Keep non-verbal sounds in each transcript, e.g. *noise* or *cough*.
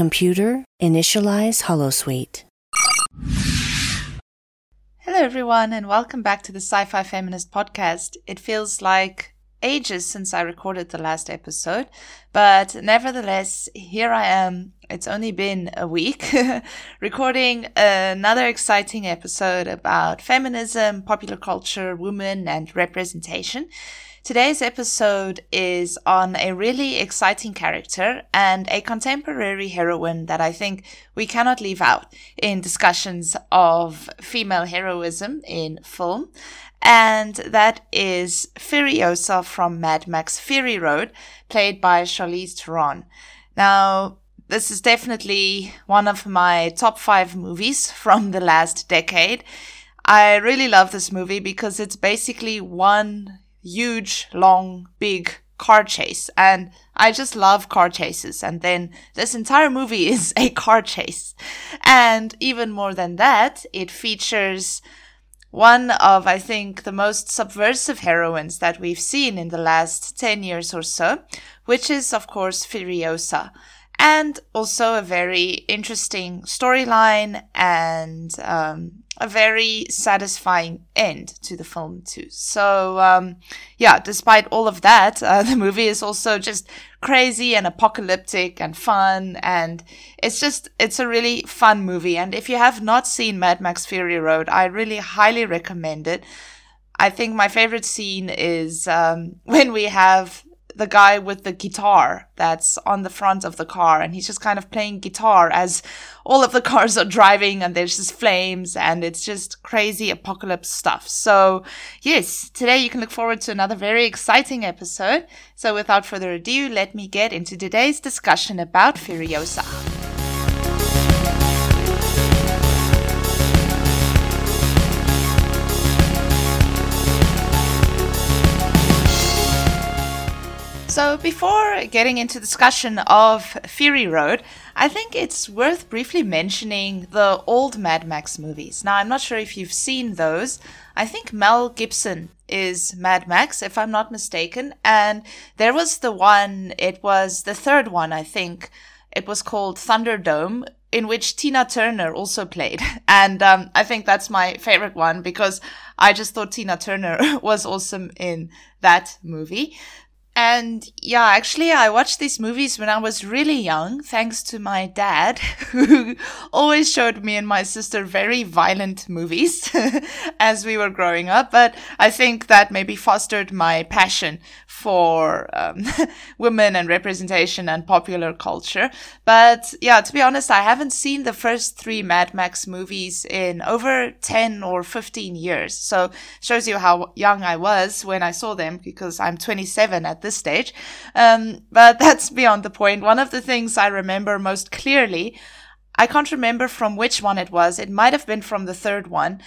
Computer, initialize Holosuite. Hello, everyone, and welcome back to the Sci Fi Feminist podcast. It feels like ages since I recorded the last episode, but nevertheless, here I am. It's only been a week *laughs* recording another exciting episode about feminism, popular culture, women, and representation. Today's episode is on a really exciting character and a contemporary heroine that I think we cannot leave out in discussions of female heroism in film. And that is Furiosa from Mad Max Fury Road, played by Charlize Theron. Now, this is definitely one of my top five movies *laughs* from the last decade. I really love this movie because it's basically one huge, long, big car chase. And I just love car chases. And then this entire movie *laughs* is a car chase. And even more than that, it features one of, I think, the most subversive heroines that we've seen in the last 10 years or so, which is, of course, Furiosa and also a very interesting storyline and um, a very satisfying end to the film too. So um, yeah, despite all of that, *laughs* uh, the movie is also just crazy and apocalyptic and fun, and it's just it's a really fun movie. And if you have not seen Mad Max Fury Road, I really highly recommend it. I think my favorite scene is um, *laughs* when we have the guy with the guitar that's on the front of the car and he's just kind of playing guitar as all of the *laughs* cars are driving and there's just flames and it's just crazy apocalypse stuff. So yes, today you can look forward to another very exciting episode. So without further ado, let me get into today's discussion about Furiosa. So, before getting into discussion of Fury Road, I think it's worth briefly mentioning the old Mad Max movies. Now, I'm not sure if you've seen those. I think Mel Gibson is Mad Max, if I'm not mistaken. And there was the one, it was the third one, I think. It was called Thunderdome, in which Tina Turner also played. *laughs* And um, I think that's my favorite one because I just thought Tina Turner *laughs* was awesome in that movie. And yeah, actually, I watched these movies when I was really young, thanks to my dad, *laughs* who always showed me and my sister very violent movies *laughs* as we were growing up. But I think that maybe fostered my passion for um, *laughs* women and representation and popular culture. But yeah, to be honest, I haven't seen the first three Mad Max movies in over 10 or 15 years. So shows you how young I was when I saw them because I'm 27 at this stage. Um, but *laughs* that's beyond the point. One of the things I remember most clearly, I can't remember from which one it was. It might have been from the third one.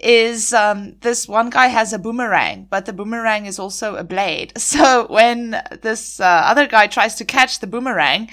Is um, this one guy has a boomerang, but the boomerang is also a blade. *laughs* So when this uh, other guy tries to catch the boomerang,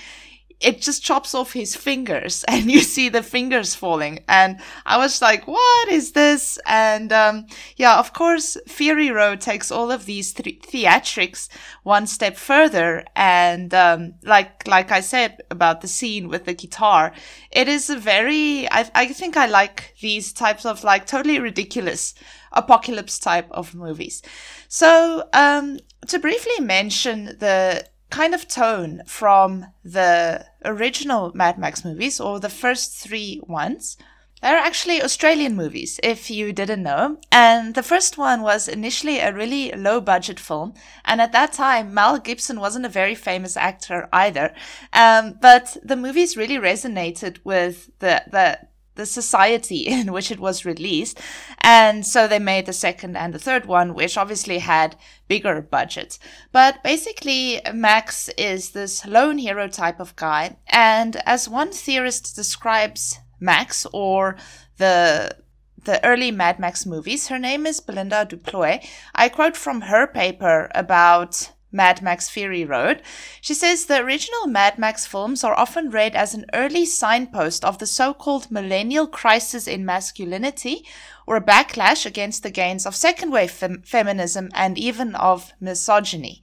it just chops off his fingers *laughs* and you see the fingers falling. And I was like, what is this? And, um, yeah, of course, Fury Road takes all of these th- theatrics one step further. And, um, like, like I said about the scene with the guitar, it is a very, I, I think I like these types of like totally ridiculous apocalypse type of movies. So, um, to briefly mention the kind of tone from the original Mad Max movies or the first three ones. They're actually Australian movies, if you didn't know. And the first one was initially a really low budget film. And at that time, Mel Gibson wasn't a very famous actor either. Um, but the movies really resonated with the, the, the society *laughs* in which it was released. And so they made the second and the third one, which obviously had bigger budgets. But basically, Max is this lone hero type of guy. And as one theorist describes Max or the the early Mad Max movies, her name is Belinda du Plooy. I quote from her paper about Mad Max Fury Road. She says the original Mad Max films are often read as an early signpost of the so called millennial crisis in masculinity or a backlash against the gains of second wave fem- feminism and even of misogyny.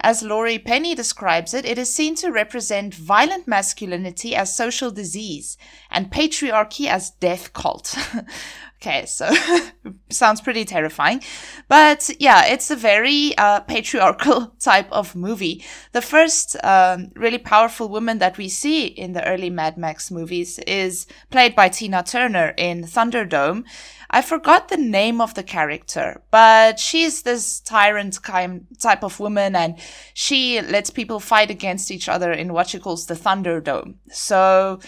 As Laurie Penny describes it, it is seen to represent violent masculinity as social disease and patriarchy as death cult. *laughs* okay, so *laughs* sounds pretty terrifying. But yeah, it's a very uh, patriarchal *laughs* type of movie. The first um, really powerful woman that we see in the early Mad Max movies is played by Tina Turner in Thunderdome. I forgot the name of the character, but she's this tyrant kind type of woman and she lets people fight against each other in what she calls the Thunderdome. So,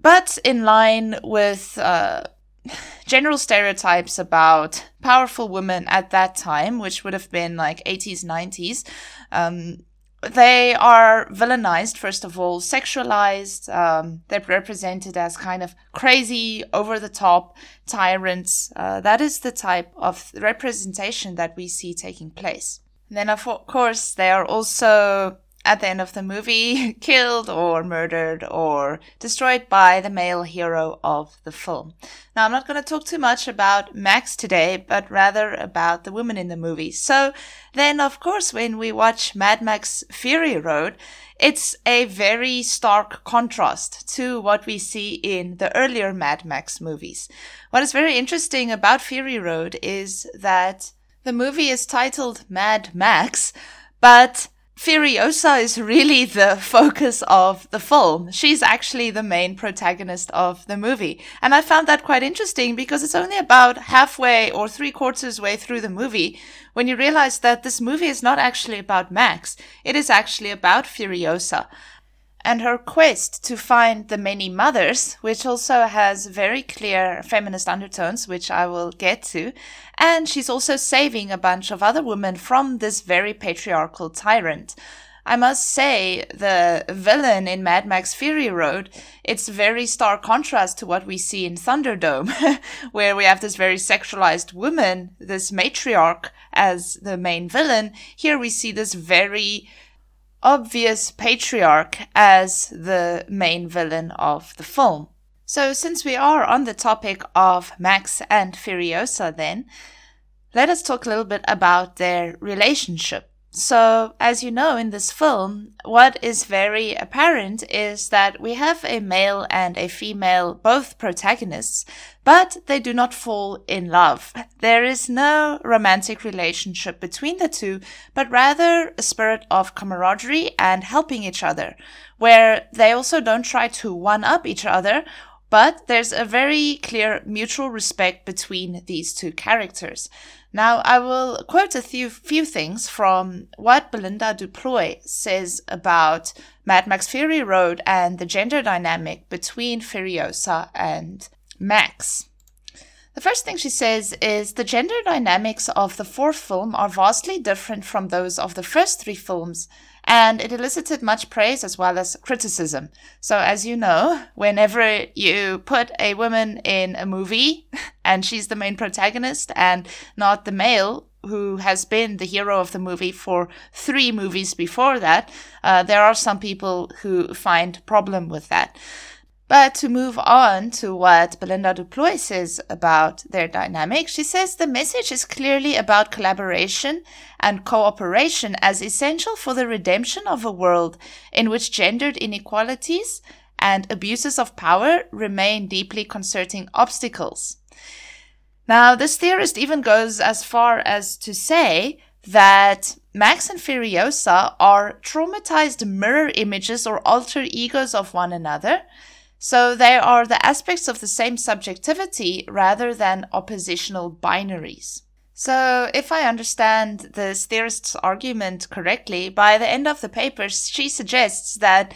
but in line with, uh, *sighs* general stereotypes about powerful women at that time, which would have been like 80s, 90s, um, they are villainized, first of all, sexualized. Um, they're represented as kind of crazy, over the top tyrants. Uh, that is the type of representation that we see taking place. And then, of course, they are also at the end of the movie *laughs* killed or murdered or destroyed by the male hero of the film. Now, I'm not going to talk too much about Max today, but rather about the women in the movie. So then, of course, when we watch Mad Max Fury Road, it's a very stark contrast to what we see in the earlier Mad Max movies. What is very interesting about Fury Road is that the movie is titled Mad Max, but Furiosa is really *laughs* the focus of the film. She's actually the main protagonist of the movie. And I found that quite interesting because it's only about halfway or three quarters way through the movie when you realize that this movie is not actually about Max. It is actually about Furiosa and her quest to find the many mothers, which also has very clear feminist undertones, which I will get to. And she's also saving a bunch of other women from this very patriarchal tyrant. I must say, the villain in Mad Max Fury Road, it's very stark contrast to what we see in Thunderdome, *laughs* where we have this very sexualized woman, this matriarch as the main villain. Here we see this very obvious patriarch as the main villain of the film. So, since we are on the topic of Max and Furiosa, then, let us talk a little bit about their relationship. So, as you know, in this film, what is very apparent is that we have a male and a female, both protagonists, but they do not fall in love. There is no romantic relationship between the two, but rather a spirit of camaraderie and helping each other, where they also don't try to one up each other but there's a very clear mutual respect between these two characters. Now, I will quote a few, few things from what Belinda du Plooy says about Mad Max Fury Road and the gender dynamic between Furiosa and Max. The first thing she says is the gender dynamics of the fourth film are vastly different from those of the first three films, and it elicited much praise as well as criticism. So, as you know, whenever you put a woman in a movie *laughs* and she's the main protagonist and not the male, who has been the hero of the movie for three movies before that, uh, there are some people who find problem with that. But to move on to what Belinda du Plooy says about their dynamic, she says the message is clearly about collaboration and cooperation as essential for the redemption of a world in which gendered inequalities and abuses of power remain deeply concerning obstacles. Now, this theorist even goes as far as to say that Max and Furiosa are traumatized mirror images or alter egos of one another so they are the aspects of the same subjectivity rather than oppositional binaries. So, if I understand this theorist's argument correctly, by the end of the paper, she suggests that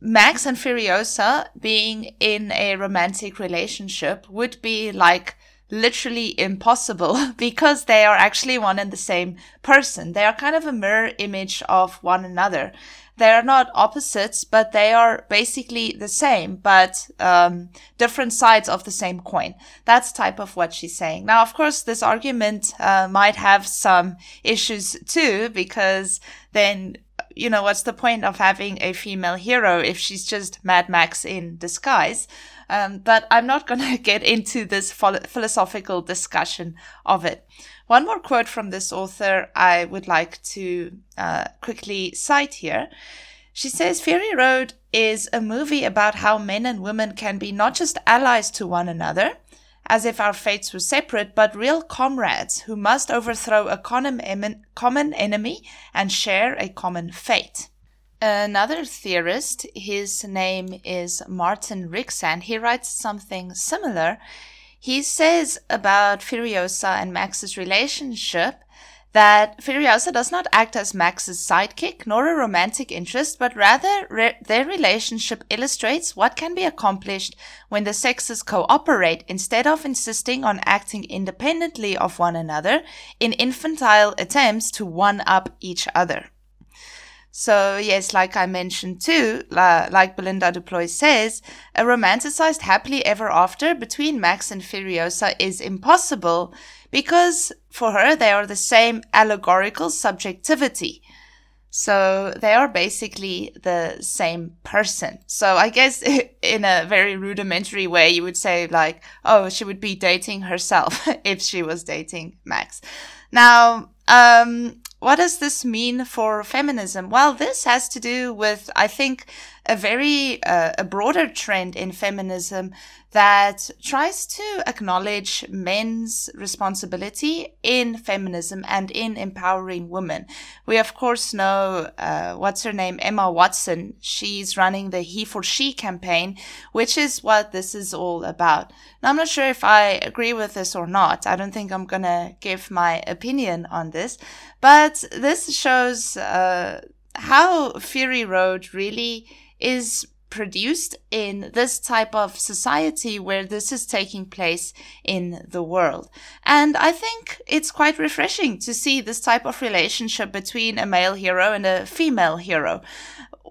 Max and Furiosa being in a romantic relationship would be like literally impossible *laughs* because they are actually one and the same person. They are kind of a mirror image of one another they are not opposites, but they are basically the same, but um, different sides of the same coin. That's type of what she's saying. Now, of course, this argument uh, might have some issues too, because then you know, what's the point of having a female hero if she's just Mad Max in disguise? Um, but I'm not going *laughs* to get into this philosophical discussion of it. One more quote from this author I would like to uh, quickly cite here. She says Fury Road is a movie about how men and women can be not just allies to one another, as if our fates were separate, but real comrades who must overthrow a common enemy and share a common fate. Another theorist, his name is Martin Rixand, he writes something similar. He says about Furiosa and Max's relationship that Furiosa does not act as Max's sidekick nor a romantic interest, but rather re- their relationship illustrates what can be accomplished when the sexes cooperate instead of insisting on acting independently of one another in infantile attempts to one up each other. So, yes, like I mentioned too, like Belinda du Plooy says, a romanticized happily ever after between Max and Furiosa is impossible because for her they are the same allegorical subjectivity. So they are basically the same person. So I guess *laughs* in a very rudimentary way, you would say like, oh, she would be dating herself *laughs* if she was dating Max. Now, um, what does this mean for feminism? Well, this has to do with, I think, a very uh, a broader trend in feminism that tries to acknowledge men's responsibility in feminism and in empowering women. We of course know uh, what's her name, Emma Watson. She's running the He for She campaign, which is what this is all about. Now I'm not sure if I agree with this or not. I don't think I'm gonna give my opinion on this, but this shows uh, how Fury Road really is produced in this type of society where this is taking place in the world. And I think it's quite refreshing to see this type of relationship between a male hero and a female hero.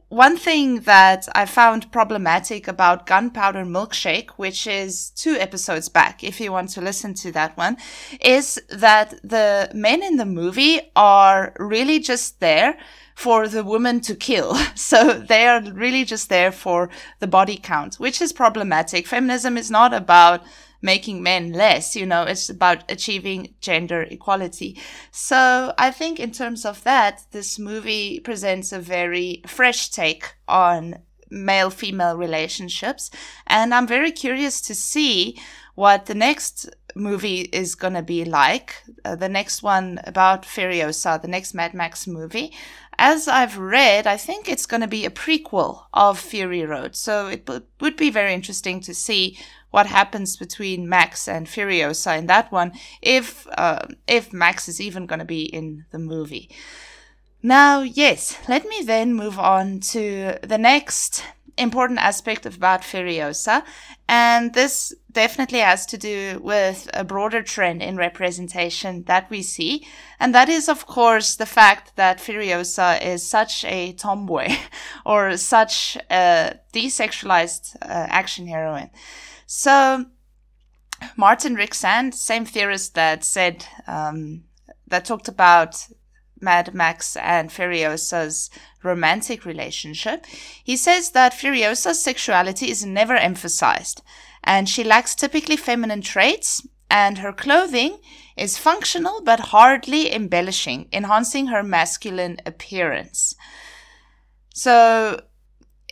One thing that I found problematic about Gunpowder Milkshake, which is two episodes back, if you want to listen to that one, is that the men in the movie are really just there for the woman to kill. *laughs* So they are really just there for the body count, which is problematic. Feminism is not about making men less, you know, it's about achieving gender equality. So I think in terms of that, this movie presents a very fresh take on male female relationships. And I'm very curious to see what the next movie is going to be like. Uh, the next one about Furiosa, the next Mad Max movie as I've read, I think it's going to be a prequel of Fury Road. So it would be very interesting to see what happens between Max and Furiosa in that one, if uh, if Max is even going to be in the movie. Now, yes, let me then move on to the next important aspect about Furiosa, and this definitely has to do with a broader trend in representation that we see, and that is, of course, the fact that Furiosa is such a tomboy *laughs* or such a desexualized uh, action heroine. So, Martin Rixand, same theorist that said um, that talked about Mad Max and Furiosa's romantic relationship, he says that Furiosa's sexuality is never emphasized, and she lacks typically feminine traits, and her clothing is functional but hardly embellishing, enhancing her masculine appearance. So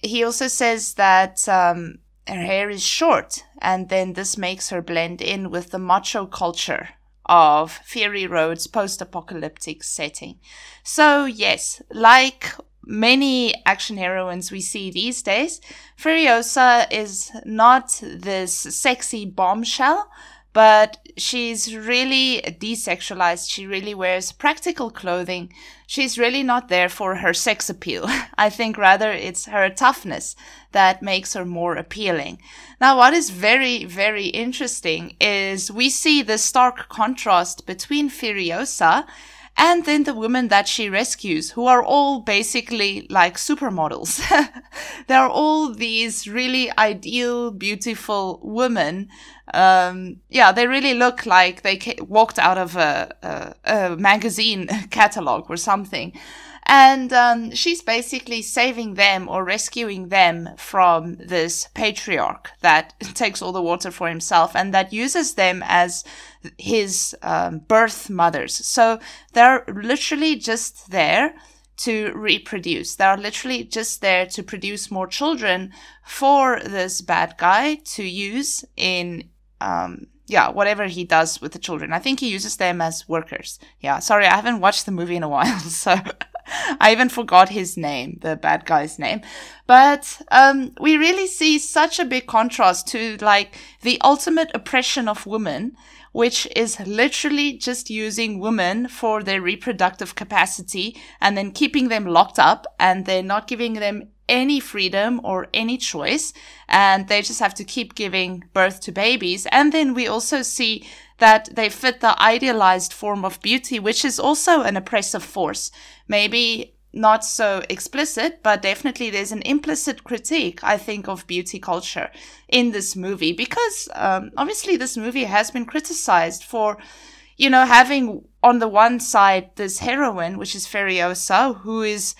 he also says that um, her hair is short, and then this makes her blend in with the macho culture of Fury Road's post apocalyptic setting. So, yes, like many action heroines we see these days, Furiosa is not this sexy bombshell, but she's really desexualized. She really wears practical clothing. She's really not there for her sex appeal. *laughs* I think rather it's her toughness that makes her more appealing. Now, what is very, very interesting is we see the stark contrast between Furiosa and then the women that she rescues, who are all basically like supermodels. *laughs* They're all these really ideal, beautiful women. Um, yeah, they really look like they walked out of a, a, a magazine *laughs* catalog or something. And um, she's basically saving them or rescuing them from this patriarch that *laughs* takes all the water for himself and that uses them as his um, birth mothers. So they're literally just there to reproduce. They are literally just there to produce more children for this bad guy to use in, um, yeah, whatever he does with the children. I think he uses them as workers. Yeah, sorry, I haven't watched the movie in a while, *laughs* so *laughs* I even forgot his name, the bad guy's name. But um, we really see such a big contrast to like the ultimate oppression of women which is literally just using women for their reproductive capacity and then keeping them locked up and they're not giving them any freedom or any choice. And they just have to keep giving birth to babies. And then we also see that they fit the idealized form of beauty, which is also an oppressive force. Maybe not so explicit, but definitely there's an implicit critique, I think, of beauty culture in this movie because um, obviously this movie has been criticized for, you know, having on the one side this heroine, which is Furiosa, who is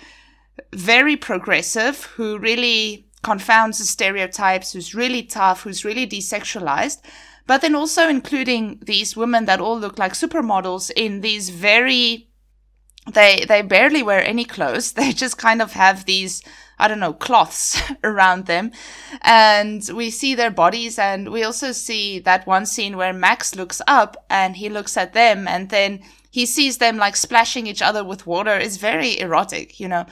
very progressive, who really confounds the stereotypes, who's really tough, who's really desexualized. But then also including these women that all look like supermodels in these very they they barely wear any clothes. *laughs* They just kind of have these I don't know cloths *laughs* around them, and we see their bodies, and we also see that one scene where Max looks up and he looks at them, and then he sees them like splashing each other with water is very erotic, you know.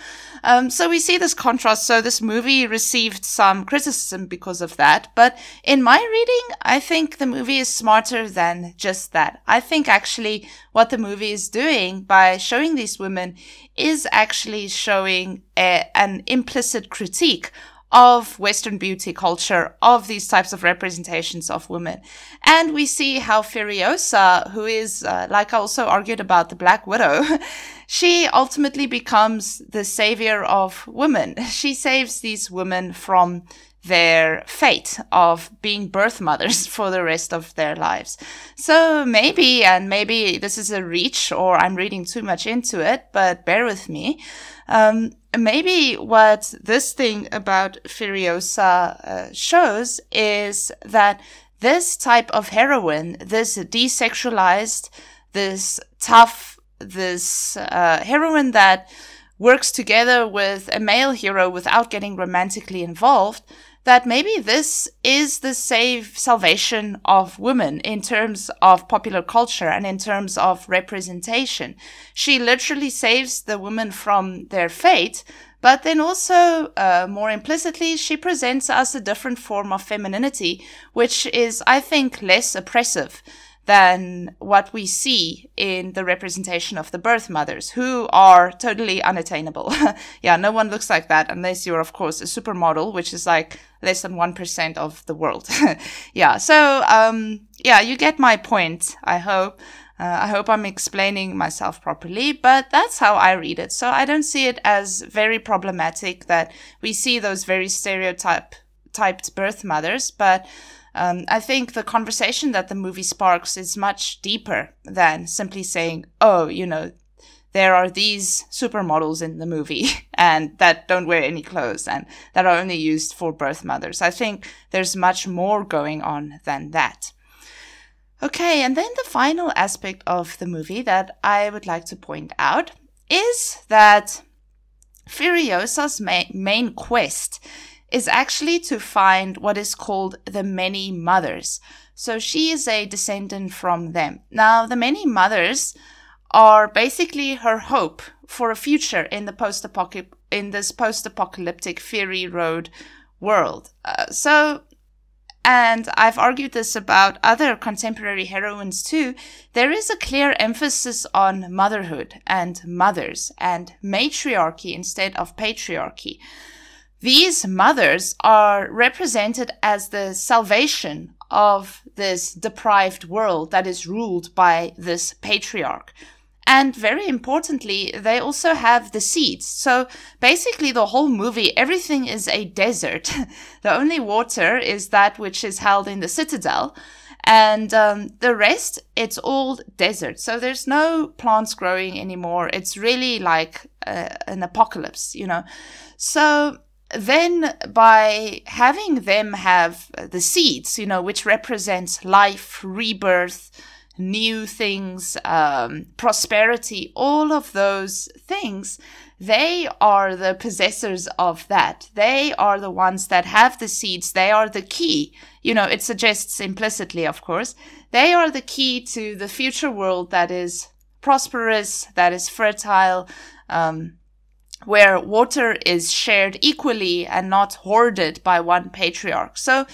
Um, so we see this contrast. So this movie received some criticism because of that. But in my reading, I think the movie is smarter than just that. I think actually what the movie is doing by showing these women is actually showing a, an implicit critique of Western beauty culture, of these types of representations of women. And we see how Furiosa, who is, uh, like I also argued about the Black Widow, *laughs* she ultimately becomes the savior of women. *laughs* She saves these women from their fate of being birth mothers *laughs* for the rest of their lives. So maybe, and maybe this is a reach or I'm reading too much into it, but bear with me. Um, maybe what this thing about Furiosa uh, shows is that this type of heroine, this desexualized, this tough, this uh, heroine that works together with a male hero without getting romantically involved, that maybe this is the save salvation of women in terms of popular culture and in terms of representation. She literally saves the women from their fate, but then also, uh, more implicitly, she presents us a different form of femininity, which is, I think, less oppressive than what we see in the representation of the birth mothers, who are totally unattainable. *laughs* yeah, no one looks like that unless you're, of course, a supermodel, which is like less than 1% of the world. *laughs* yeah, so, um, yeah, you get my point, I hope. Uh, I hope I'm explaining myself properly, but that's how I read it. So I don't see it as very problematic that we see those very stereotype typed birth mothers, but um, I think the conversation that the movie sparks is much deeper than simply saying, oh, you know, there are these supermodels in the movie *laughs* and that don't wear any clothes and that are only used for birth mothers. I think there's much more going on than that. Okay, and then the final aspect of the movie that I would like to point out is that Furiosa's ma- main quest is actually to find what is called the many mothers. So she is a descendant from them. Now, the many mothers are basically her hope for a future in the post in this post-apocalyptic Fury Road world. Uh, so, and I've argued this about other contemporary heroines too. There is a clear emphasis on motherhood and mothers and matriarchy instead of patriarchy. These mothers are represented as the salvation of this deprived world that is ruled by this patriarch. And very importantly, they also have the seeds. So basically, the whole movie, everything is a desert. *laughs* the only water is that which is held in the citadel. And um, the rest, it's all desert. So there's no plants growing anymore. It's really like uh, an apocalypse, you know. So then by having them have the seeds, you know, which represents life, rebirth, new things, um, prosperity, all of those things, they are the possessors of that. They are the ones that have the seeds. They are the key. You know, it suggests implicitly, of course, they are the key to the future world that is prosperous, that is fertile, um, where water is shared equally and not hoarded by one patriarch. So,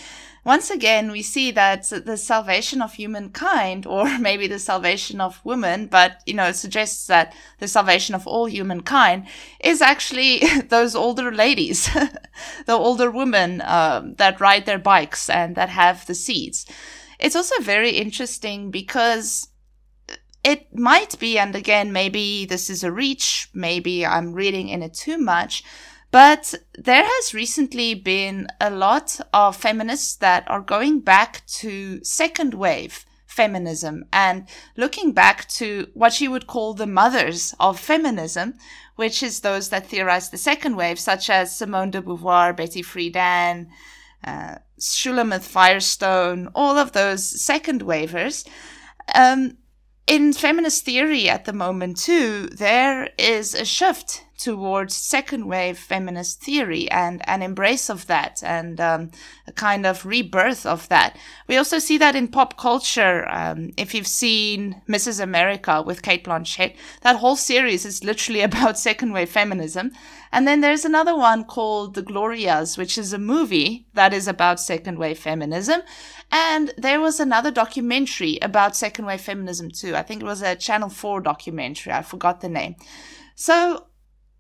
once again, we see that the salvation of humankind, or *laughs* maybe the salvation of women, but you know, suggests that the salvation of all humankind is actually *laughs* those older ladies, *laughs* the older women uh, that ride their bikes and that have the seeds. It's also very interesting because it might be, and again, maybe this is a reach, maybe I'm reading in it too much, but there has recently been a lot of feminists that are going back to second wave feminism and looking back to what you would call the mothers of feminism, which is those that theorize the second wave, such as Simone de Beauvoir, Betty Friedan, uh, Shulamith Firestone, all of those second wavers. Um, in feminist theory at the moment, too, there is a shift towards second wave feminist theory and an embrace of that and um, a kind of rebirth of that. We also see that in pop culture. Um, if you've seen Mrs. America with Cate Blanchett, that whole series is literally *laughs* about second wave feminism. And then there's another one called The Glorias, which is a movie that is about second wave feminism. And there was another documentary about second wave feminism too. I think it was a Channel 4 documentary. I forgot the name. So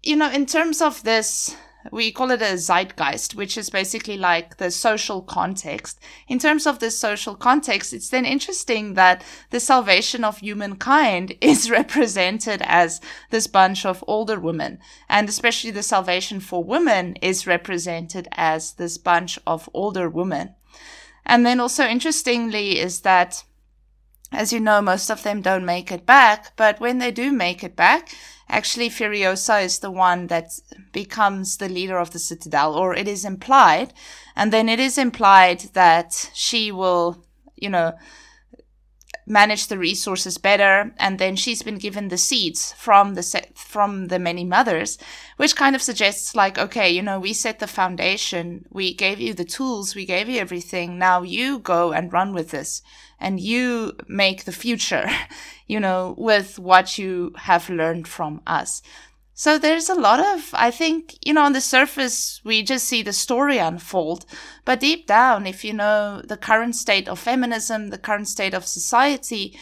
you know, in terms of this, we call it a zeitgeist, which is basically like the social context. In terms of this social context, it's then interesting that the salvation of humankind *laughs* is represented as this bunch of older women. And especially the salvation for women is represented as this bunch of older women. And then also interestingly is that, as you know, most of them don't make it back, but when they do make it back, actually Furiosa is the one that becomes the leader of the Citadel, or it is implied. And then it is implied that she will, you know, manage the resources better and then she's been given the seeds from the set, from the many mothers which kind of suggests like okay you know we set the foundation we gave you the tools we gave you everything now you go and run with this and you make the future *laughs* you know with what you have learned from us so there's a lot of, I think, you know, on the surface, we just see the story unfold. But deep down, if you know the current state of feminism, the current state of society,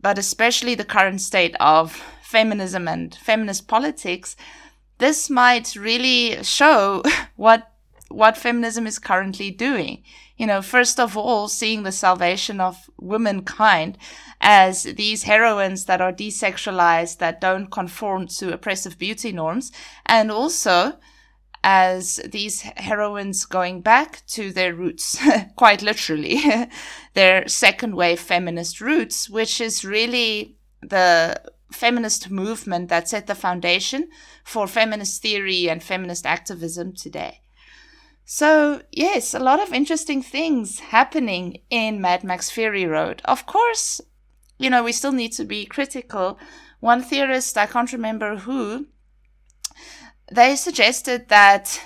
but especially the current state of feminism and feminist politics, this might really show *laughs* what what feminism is currently doing. You know, first of all, seeing the salvation of womankind as these heroines that are desexualized, that don't conform to oppressive beauty norms, and also as these heroines going back to their roots, *laughs* quite literally, *laughs* their second wave feminist roots, which is really the feminist movement that set the foundation for feminist theory and feminist activism today. So, yes, a lot of interesting things happening in Mad Max Fury Road. Of course, you know, we still need to be critical. One theorist, I can't remember who, they suggested that,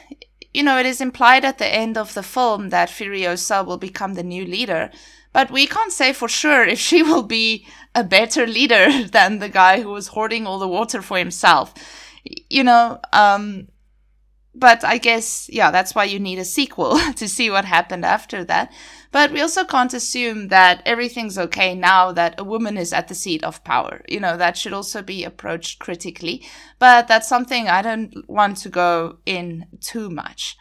you know, it is implied at the end of the film that Furiosa will become the new leader. But we can't say for sure if she will be a better leader *laughs* than the guy who was hoarding all the water for himself. You know, um, but I guess, yeah, that's why you need a sequel *laughs* to see what happened after that. But we also can't assume that everything's okay now that a woman is at the seat of power. You know, that should also be approached critically. But that's something I don't want to go in too much.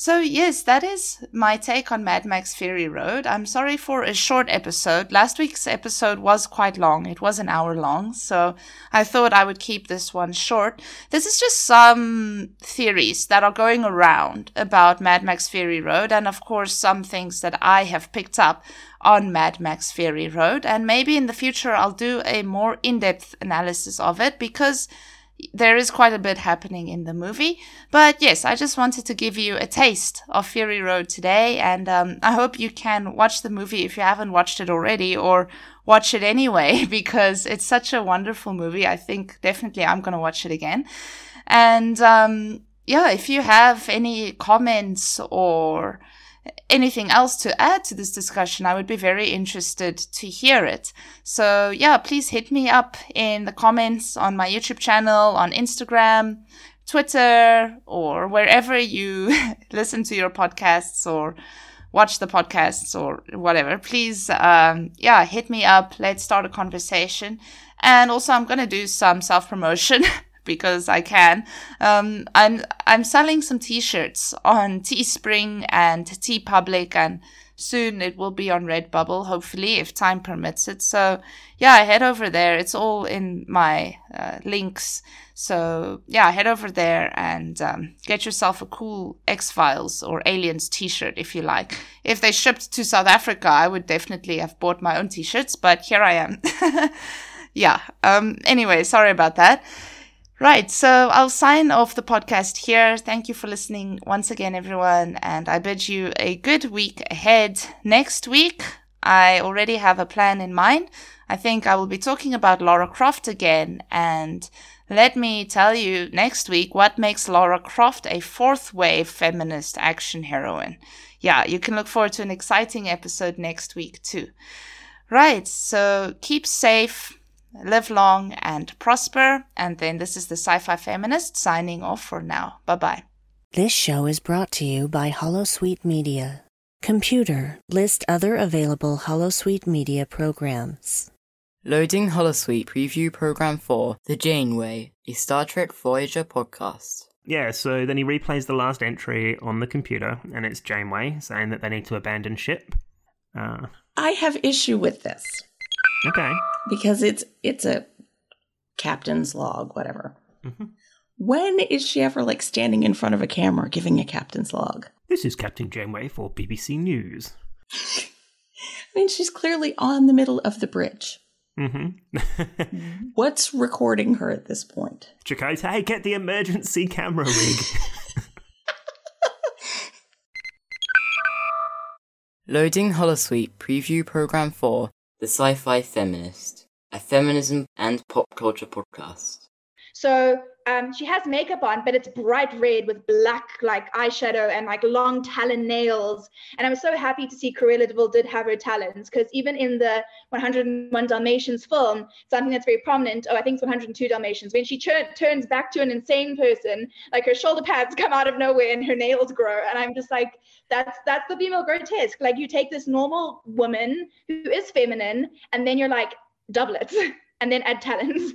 So, yes, that is my take on Mad Max Fury Road. I'm sorry for a short episode. Last week's episode was quite long. It was an hour long, so I thought I would keep this one short. This is just some theories that are going around about Mad Max Fury Road, and of course, some things that I have picked up on Mad Max Fury Road. And maybe in the future, I'll do a more in depth analysis of it because there is quite a bit happening in the movie. But yes, I just wanted to give you a taste of Fury Road today, and um, I hope you can watch the movie if you haven't watched it already, or watch it anyway, *laughs* because it's such a wonderful movie. I think definitely I'm going to watch it again. And um, yeah, if you have any comments or anything else to add to this discussion, I would be very interested to hear it. So, yeah, please hit me up in the comments on my YouTube channel, on Instagram, Twitter, or wherever you *laughs* listen to your podcasts or watch the podcasts or whatever. Please, um, yeah, hit me up. Let's start a conversation. And also, I'm going to do some self promotion. *laughs* because I can. Um, I'm I'm selling some T-shirts on Teespring and TeePublic, and soon it will be on Redbubble, hopefully, if time permits it. So yeah, head over there. It's all in my uh, links. So yeah, head over there and um, get yourself a cool X Files or Aliens T-shirt if you like. If they shipped to South Africa, I would definitely have bought my own T-shirts, but here I am. *laughs* yeah. Um. Anyway, sorry about that. Right, so I'll sign off the podcast here. Thank you for listening once again, everyone, and I bid you a good week ahead. Next week, I already have a plan in mind. I think I will be talking about Laura Croft again, and let me tell you next week what makes Laura Croft a fourth wave feminist action heroine. Yeah, you can look forward to an exciting episode next week, too. Right, so keep safe live long and prosper. And then this is the Sci Fi Feminist signing off for now. Bye bye. This show is brought to you by Holosuite Media. Computer, list other available Holosuite Media programs. Loading Holosuite preview program for The Janeway, a Star Trek Voyager podcast. Yeah, so then he replays the last entry on the computer, and it's Janeway saying that they need to abandon ship. Uh, I have issue with this. Okay. Because it's it's a captain's log, whatever. Mm-hmm. When is she ever like standing in front of a camera giving a captain's log? This is Captain Janeway for BBC News. *laughs* I mean, she's clearly on the middle of the bridge. Mm-hmm. *laughs* What's recording her at this point? Chakotay, hey, get the emergency camera rig. *laughs* Loading Holosuite preview program 4 the Sci Fi Feminist, a feminism and pop culture podcast. So um, she has makeup on, but it's bright red with black like eyeshadow and like long talon nails. And I was so happy to see Cruella de Vil did have her talons because even in the 101 Dalmatians film, something that's very prominent, oh, I think it's 102 Dalmatians, when she tur- turns back to an insane person, like her shoulder pads *laughs* come out of nowhere and her nails grow. And I'm just like, that's that's the female grotesque. Like you take this normal woman who is feminine, and then you're like, double it, *laughs* and then add talons.